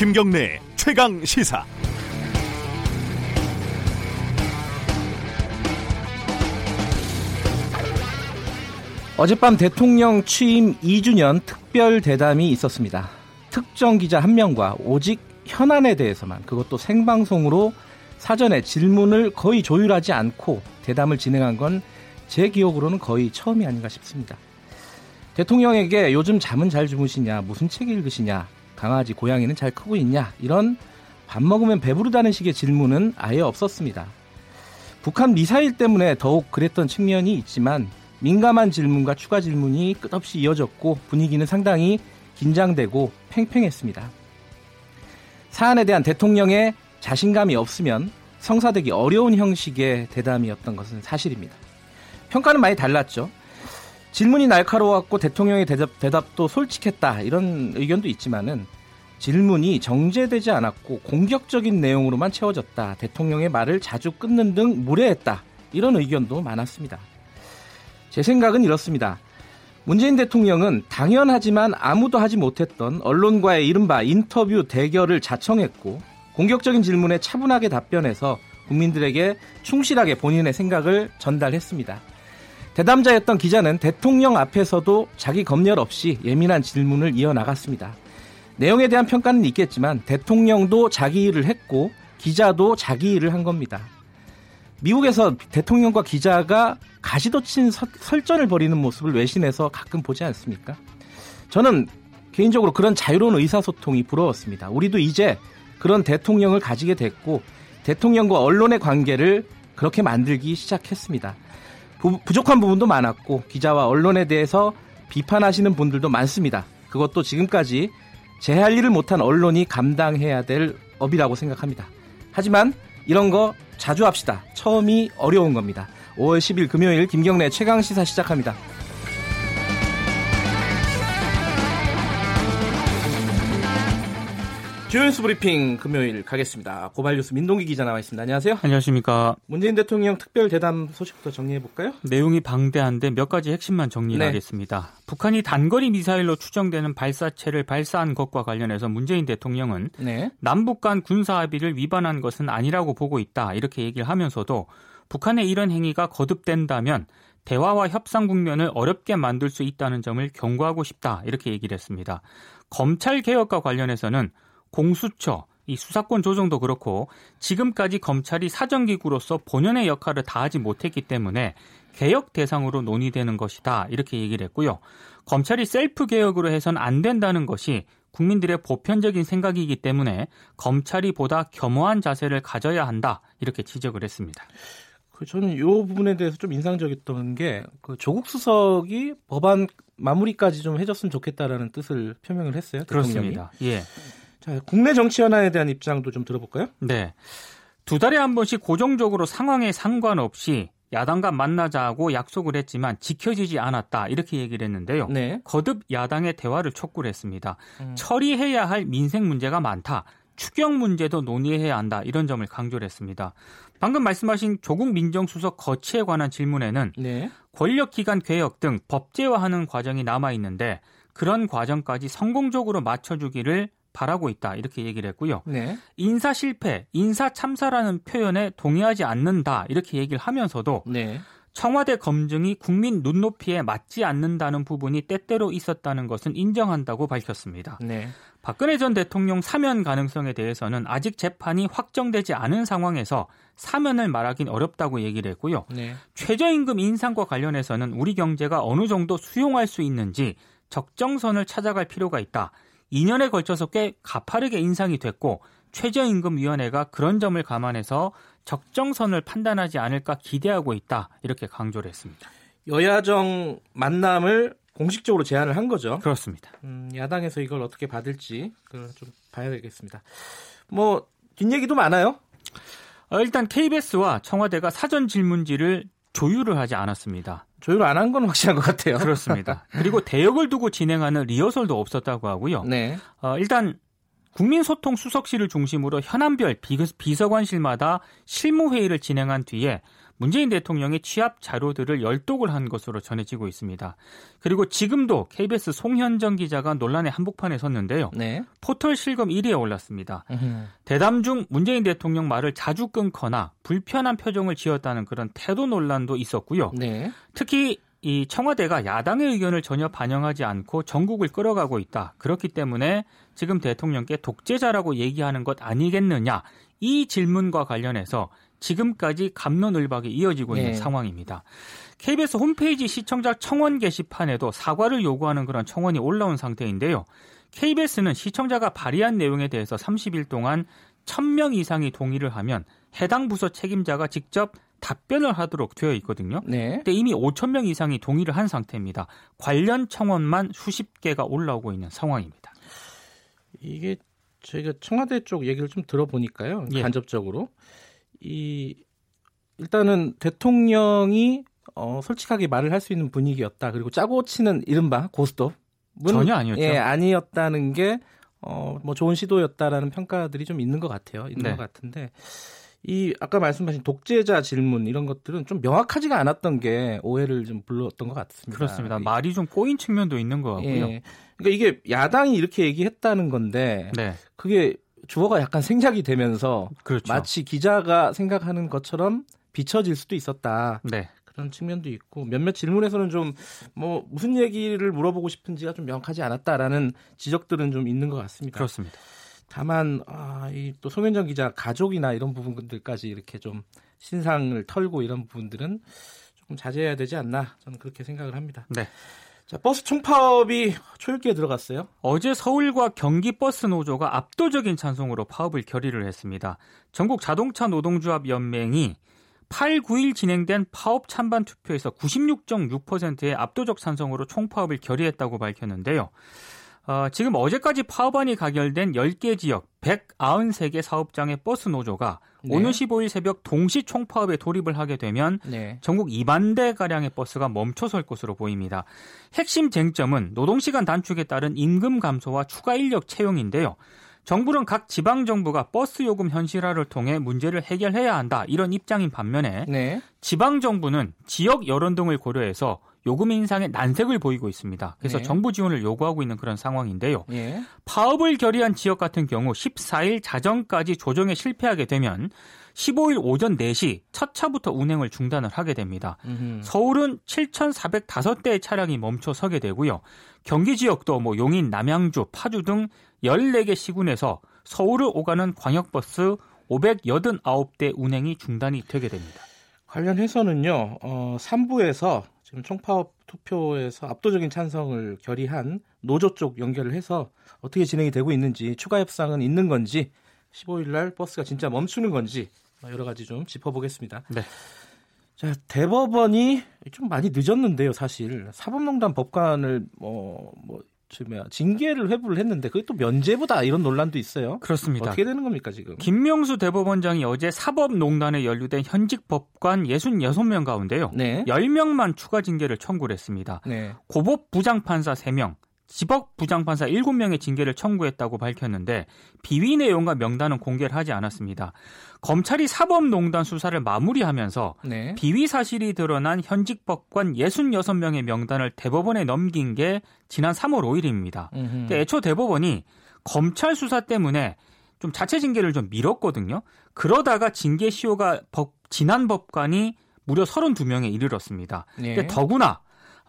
김경래 최강 시사. 어젯밤 대통령 취임 2주년 특별 대담이 있었습니다. 특정 기자 한 명과 오직 현안에 대해서만 그것도 생방송으로 사전에 질문을 거의 조율하지 않고 대담을 진행한 건 제 기억으로는 거의 처음이 아닌가 싶습니다. 대통령에게 요즘 잠은 잘 주무시냐, 무슨 책 읽으시냐, 강아지, 고양이는 잘 크고 있냐, 이런 밥 먹으면 배부르다는 식의 질문은 아예 없었습니다. 북한 미사일 때문에 더욱 그랬던 측면이 있지만 민감한 질문과 추가 질문이 끝없이 이어졌고 분위기는 상당히 긴장되고 팽팽했습니다. 사안에 대한 대통령의 자신감이 없으면 성사되기 어려운 형식의 대담이었던 것은 사실입니다. 평가는 많이 달랐죠. 질문이 날카로웠고 대통령의 대답, 대답 도 솔직했다 이런 의견도 있지만은 질문이 정제되지 않았고 공격적인 내용으로만 채워졌다. 대통령의 말을 자주 끊는 등 무례했다. 이런 의견도 많았습니다. 제 생각은 이렇습니다. 문재인 대통령은 당연하지만 아무도 하지 못했던 언론과의 이른바 인터뷰 대결을 자청했고 공격적인 질문에 차분하게 답변해서 국민들에게 충실하게 본인의 생각을 전달했습니다. 대담자였던 기자는 대통령 앞에서도 자기 검열 없이 예민한 질문을 이어나갔습니다. 내용에 대한 평가는 있겠지만 대통령도 자기 일을 했고 기자도 자기 일을 한 겁니다. 미국에서 대통령과 기자가 가시도친 설전을 벌이는 모습을 외신에서 가끔 보지 않습니까? 저는 개인적으로 그런 자유로운 의사소통이 부러웠습니다. 우리도 이제 그런 대통령을 가지게 됐고 대통령과 언론의 관계를 그렇게 만들기 시작했습니다. 부, 부족한 부분도 많았고 기자와 언론에 대해서 비판하시는 분들도 많습니다. 그것도 지금까지 제 할 일을 못한 언론이 감당해야 될 업이라고 생각합니다. 하지만 이런 거 자주 합시다. 처음이 어려운 겁니다. 5월 10일 금요일 김경래 최강 시사 시작합니다. 주요 뉴스 브리핑 금요일 가겠습니다. 고발 뉴스 민동기 기자 나와 있습니다. 안녕하세요. 안녕하십니까. 문재인 대통령 특별 대담 소식부터 정리해 볼까요? 내용이 방대한데 몇 가지 핵심만 정리하겠습니다. 네. 북한이 단거리 미사일로 추정되는 발사체를 발사한 것과 관련해서 문재인 대통령은 네. 남북 간 군사 합의를 위반한 것은 아니라고 보고 있다. 이렇게 얘기를 하면서도 북한의 이런 행위가 거듭된다면 대화와 협상 국면을 어렵게 만들 수 있다는 점을 경고하고 싶다. 이렇게 얘기를 했습니다. 검찰 개혁과 관련해서는 공수처, 이 수사권 조정도 그렇고 지금까지 검찰이 사정기구로서 본연의 역할을 다하지 못했기 때문에 개혁 대상으로 논의되는 것이다. 이렇게 얘기를 했고요. 검찰이 셀프 개혁으로 해선 안 된다는 것이 국민들의 보편적인 생각이기 때문에 검찰이 보다 겸허한 자세를 가져야 한다. 이렇게 지적을 했습니다. 그 저는 이 부분에 대해서 좀 인상적이었던 게 그 조국 수석이 법안 마무리까지 좀 해줬으면 좋겠다라는 뜻을 표명을 했어요. 대통령이. 그렇습니다. 예. 자, 국내 정치 현안에 대한 입장도 좀 들어볼까요? 네. 두 달에 한 번씩 고정적으로 상황에 상관없이 야당과 만나자고 약속을 했지만 지켜지지 않았다 이렇게 얘기를 했는데요. 네. 거듭 야당의 대화를 촉구를 했습니다. 음. 처리해야 할 민생 문제가 많다. 추경 문제도 논의해야 한다 이런 점을 강조를 했습니다. 방금 말씀하신 조국 민정수석 거치에 관한 질문에는 네. 권력기관 개혁 등 법제화하는 과정이 남아 있는데 그런 과정까지 성공적으로 맞춰주기를 바라고 있다 이렇게 얘기를 했고요. 네. 인사 실패, 인사 참사라는 표현에 동의하지 않는다 이렇게 얘기를 하면서도 네. 청와대 검증이 국민 눈높이에 맞지 않는다는 부분이 때때로 있었다는 것은 인정한다고 밝혔습니다. 네. 박근혜 전 대통령 사면 가능성에 대해서는 아직 재판이 확정되지 않은 상황에서 사면을 말하긴 어렵다고 얘기를 했고요. 네. 최저임금 인상과 관련해서는 우리 경제가 어느 정도 수용할 수 있는지 적정선을 찾아갈 필요가 있다. 2년에 걸쳐서 꽤 가파르게 인상이 됐고 최저임금위원회가 그런 점을 감안해서 적정선을 판단하지 않을까 기대하고 있다 이렇게 강조를 했습니다. 여야정 만남을 공식적으로 제안을 한 거죠. 그렇습니다. 음, 야당에서 이걸 어떻게 받을지 좀 봐야 되겠습니다. 뭐 뒷얘기도 많아요. 어, 일단 KBS와 청와대가 사전 질문지를 조율을 하지 않았습니다. 조율 안 한 건 확실한 것 같아요. 그렇습니다. 그리고 대역을 두고 진행하는 리허설도 없었다고 하고요. 네. 어, 일단 국민소통 수석실을 중심으로 현안별 비서관실마다 실무회의를 진행한 뒤에 문재인 대통령의 취합 자료들을 열독을 한 것으로 전해지고 있습니다. 그리고 지금도 KBS 송현정 기자가 논란의 한복판에 섰는데요. 네. 포털 실검 1위에 올랐습니다. 으흠. 대담 중 문재인 대통령 말을 자주 끊거나 불편한 표정을 지었다는 그런 태도 논란도 있었고요. 네. 특히 이 청와대가 야당의 의견을 전혀 반영하지 않고 전국을 끌어가고 있다. 그렇기 때문에 지금 대통령께 독재자라고 얘기하는 것 아니겠느냐. 이 질문과 관련해서 지금까지 감론을박이 이어지고 있는 네. 상황입니다. KBS 홈페이지 시청자 청원 게시판에도 사과를 요구하는 그런 청원이 올라온 상태인데요. KBS는 시청자가 발의한 내용에 대해서 30일 동안 1000명 이상이 동의를 하면 해당 부서 책임자가 직접 답변을 하도록 되어 있거든요. 네. 근데 이미 5천 명 이상이 동의를 한 상태입니다. 관련 청원만 수십 개가 올라오고 있는 상황입니다. 이게 저희가 청와대 쪽 얘기를 좀 들어보니까요. 예. 간접적으로 이 일단은 대통령이 어, 솔직하게 말을 할 수 있는 분위기였다. 그리고 짜고 치는 이른바 고스톱 전혀 아니었죠. 예, 아니었다는 게 어, 뭐 좋은 시도였다라는 평가들이 좀 있는 것 같아요. 있는 네. 것 같은데 이 아까 말씀하신 독재자 질문 이런 것들은 좀 명확하지가 않았던 게 오해를 좀 불렀던 것 같습니다. 그렇습니다. 말이 좀 꼬인 측면도 있는 것 같고요. 예. 그러니까 이게 야당이 이렇게 얘기했다는 건데 네. 그게 주어가 약간 생략이 되면서 그렇죠. 마치 기자가 생각하는 것처럼 비춰질 수도 있었다. 네. 그런 측면도 있고 몇몇 질문에서는 좀 뭐 무슨 얘기를 물어보고 싶은지가 좀 명확하지 않았다라는 지적들은 좀 있는 것 같습니다. 그렇습니다. 다만 아, 이또 송현정 기자 가족이나 이런 부분들까지 이렇게 좀 신상을 털고 이런 부분들은 조금 자제해야 되지 않나 저는 그렇게 생각을 합니다. 네. 자, 버스 총파업이 초읽기에 들어갔어요. 어제 서울과 경기 버스 노조가 압도적인 찬성으로 파업을 결의를 했습니다. 전국 자동차 노동조합 연맹이 8, 9일 진행된 파업 찬반 투표에서 96.6%의 압도적 찬성으로 총파업을 결의했다고 밝혔는데요. 어, 지금 어제까지 파업안이 가결된 10개 지역 193개 사업장의 버스 노조가 네. 오늘 15일 새벽 동시 총파업에 돌입을 하게 되면 네. 전국 2만 대 가량의 버스가 멈춰설 것으로 보입니다. 핵심 쟁점은 노동시간 단축에 따른 임금 감소와 추가 인력 채용인데요. 정부는 각 지방 정부가 버스 요금 현실화를 통해 문제를 해결해야 한다 이런 입장인 반면에 네. 지방 정부는 지역 여론 등을 고려해서 요금 인상에 난색을 보이고 있습니다. 그래서 네. 정부 지원을 요구하고 있는 그런 상황인데요. 네. 파업을 결의한 지역 같은 경우 14일 자정까지 조정에 실패하게 되면 15일 오전 4시 첫 차부터 운행을 중단을 하게 됩니다. 음흠. 서울은 7,405대의 차량이 멈춰 서게 되고요. 경기 지역도 뭐 용인, 남양주, 파주 등 14개 시군에서 서울을 오가는 광역버스 589대 운행이 중단이 되게 됩니다. 관련해서는요, 어, 3부에서 지금 총파업 투표에서 압도적인 찬성을 결의한 노조 쪽 연결을 해서 어떻게 진행이 되고 있는지 추가 협상은 있는 건지 15일 날 버스가 진짜 멈추는 건지 여러 가지 좀 짚어보겠습니다. 네. 자, 대법원이 좀 많이 늦었는데요, 사실. 사법농단 법관을 뭐, 뭐 뭐야 징계를 회부를 했는데 그게 또 면제부다 이런 논란도 있어요. 그렇습니다. 어떻게 되는 겁니까 지금? 김명수 대법원장이 어제 사법농단에 연루된 현직 법관 66명 가운데요. 네. 10명만 추가 징계를 청구를 했습니다. 네. 고법 부장판사 3명, 지법 부장판사 7명의 징계를 청구했다고 밝혔는데 비위 내용과 명단은 공개를 하지 않았습니다. 검찰이 사법농단 수사를 마무리하면서 네. 비위 사실이 드러난 현직 법관 66명의 명단을 대법원에 넘긴 게 지난 3월 5일입니다. 그러니까 애초 대법원이 검찰 수사 때문에 좀 자체 징계를 좀 미뤘거든요. 그러다가 징계 시효가 법, 지난 법관이 무려 32명에 이르렀습니다. 네. 더구나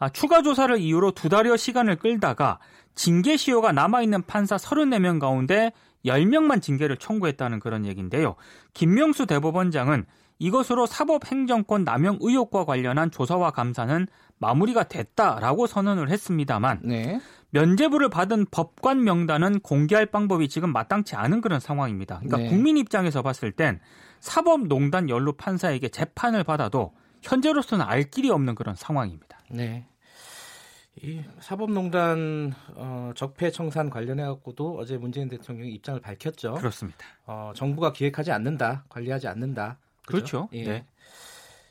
아, 추가 조사를 이유로 두 달여 시간을 끌다가 징계 시효가 남아있는 판사 34명 가운데 10명만 징계를 청구했다는 그런 얘기인데요. 김명수 대법원장은 이것으로 사법행정권 남용 의혹과 관련한 조사와 감사는 마무리가 됐다라고 선언을 했습니다만 네. 면제부를 받은 법관 명단은 공개할 방법이 지금 마땅치 않은 그런 상황입니다. 그러니까 네. 국민 입장에서 봤을 땐 사법농단 연루 판사에게 재판을 받아도 현재로서는 알 길이 없는 그런 상황입니다. 네. 이 사법농단 어, 적폐청산 관련해 갖고도 어제 문재인 대통령이 입장을 밝혔죠. 그렇습니다. 어, 정부가 기획하지 않는다, 관리하지 않는다. 그렇죠. 예. 네.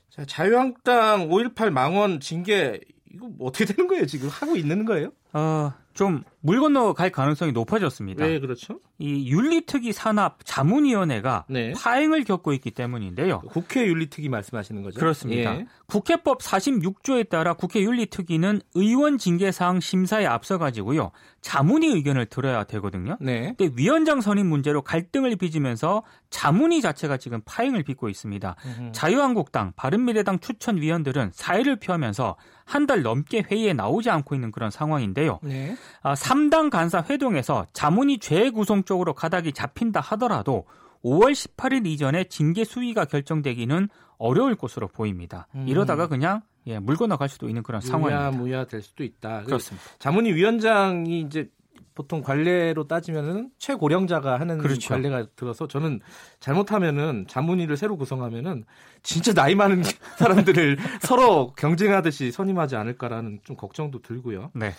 자, 자유한국당 5.18 망원 징계 이거 뭐 어떻게 되는 거예요? 지금 하고 있는 거예요? 어, 좀물 건너 갈 가능성이 높아졌습니다. 왜 그렇죠? 이 윤리특위 산업 자문위원회가 네. 파행을 겪고 있기 때문인데요. 국회 윤리특위 말씀하시는 거죠? 그렇습니다. 예. 국회법 46조에 따라 국회 윤리특위는 의원 징계사항 심사에 앞서 가지고요. 자문위 의견을 들어야 되거든요. 네. 근데 위원장 선임 문제로 갈등을 빚으면서 자문위 자체가 지금 파행을 빚고 있습니다. 음흠. 자유한국당, 바른미래당 추천 위원들은 사의를 표하면서 한 달 넘게 회의에 나오지 않고 있는 그런 상황인데요. 네. 아, 3당 간사 회동에서 자문위 재구성 쪽으로 가닥이 잡힌다 하더라도 5월 18일 이전에 징계 수위가 결정되기는 어려울 것으로 보입니다. 음. 이러다가 그냥 예, 물 건너갈 수도 있는 그런 상황입니다. 무야 될 수도 있다. 그렇습니다. 자문위 위원장이 이제 보통 관례로 따지면은 최고령자가 하는 그렇죠. 관례가 들어서 저는 잘못하면은 자문위를 새로 구성하면은 진짜 나이 많은 사람들을 서로 경쟁하듯이 선임하지 않을까라는 좀 걱정도 들고요. 네.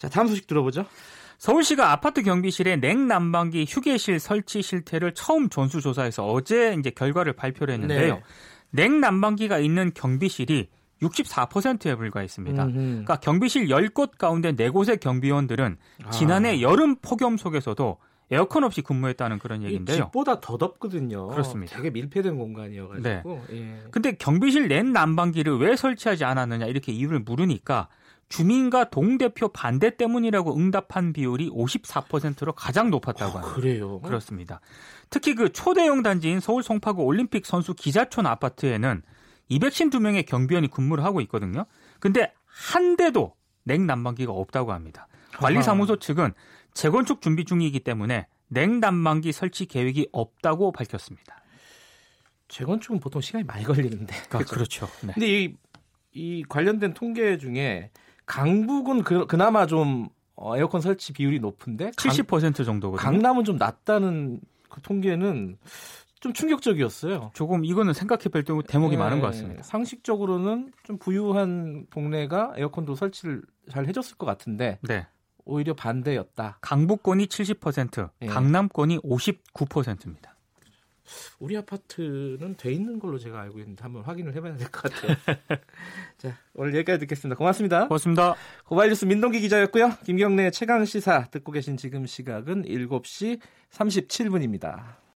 자, 다음 소식 들어보죠. 서울시가 아파트 경비실에 냉난방기 휴게실 설치 실태를 처음 전수조사해서 어제 이제 결과를 발표를 했는데요. 네. 냉난방기가 있는 경비실이 64%에 불과했습니다. 음흠. 그러니까 경비실 10곳 가운데 4곳의 경비원들은 아. 지난해 여름 폭염 속에서도 에어컨 없이 근무했다는 그런 얘기인데요. 집보다 더 덥거든요. 그렇습니다. 되게 밀폐된 공간이어가지고. 네. 예. 근데 경비실 낸 난방기를 왜 설치하지 않았느냐 이렇게 이유를 물으니까 주민과 동대표 반대 때문이라고 응답한 비율이 54%로 가장 높았다고 합니다. 그래요? 그렇습니다. 특히 그 초대형 단지인 서울 송파구 올림픽 선수 기자촌 아파트에는 252명의 경비원이 근무를 하고 있거든요. 근데 한 대도 냉난방기가 없다고 합니다. 관리사무소 측은 재건축 준비 중이기 때문에 냉난방기 설치 계획이 없다고 밝혔습니다. 재건축은 보통 시간이 많이 걸리는데. 아, 그렇죠. 네. 근데 이, 이 관련된 통계 중에 강북은 그, 그나마 좀 어, 에어컨 설치 비율이 높은데 70% 정도거든요. 강남은 좀 낮다는 그 통계는 좀 충격적이었어요. 조금 이거는 생각해볼 대목이 네, 많은 것 같습니다. 상식적으로는 좀 부유한 동네가 에어컨도 설치를 잘 해줬을 것 같은데 네. 오히려 반대였다. 강북권이 70%, 네. 강남권이 59%입니다. 우리 아파트는 돼 있는 걸로 제가 알고 있는데 한번 확인을 해봐야 될 것 같아요. 자, 오늘 여기까지 듣겠습니다. 고맙습니다. 고맙습니다. 고발뉴스 민동기 기자였고요. 김경래 최강 시사 듣고 계신 지금 시각은 7시 37분입니다.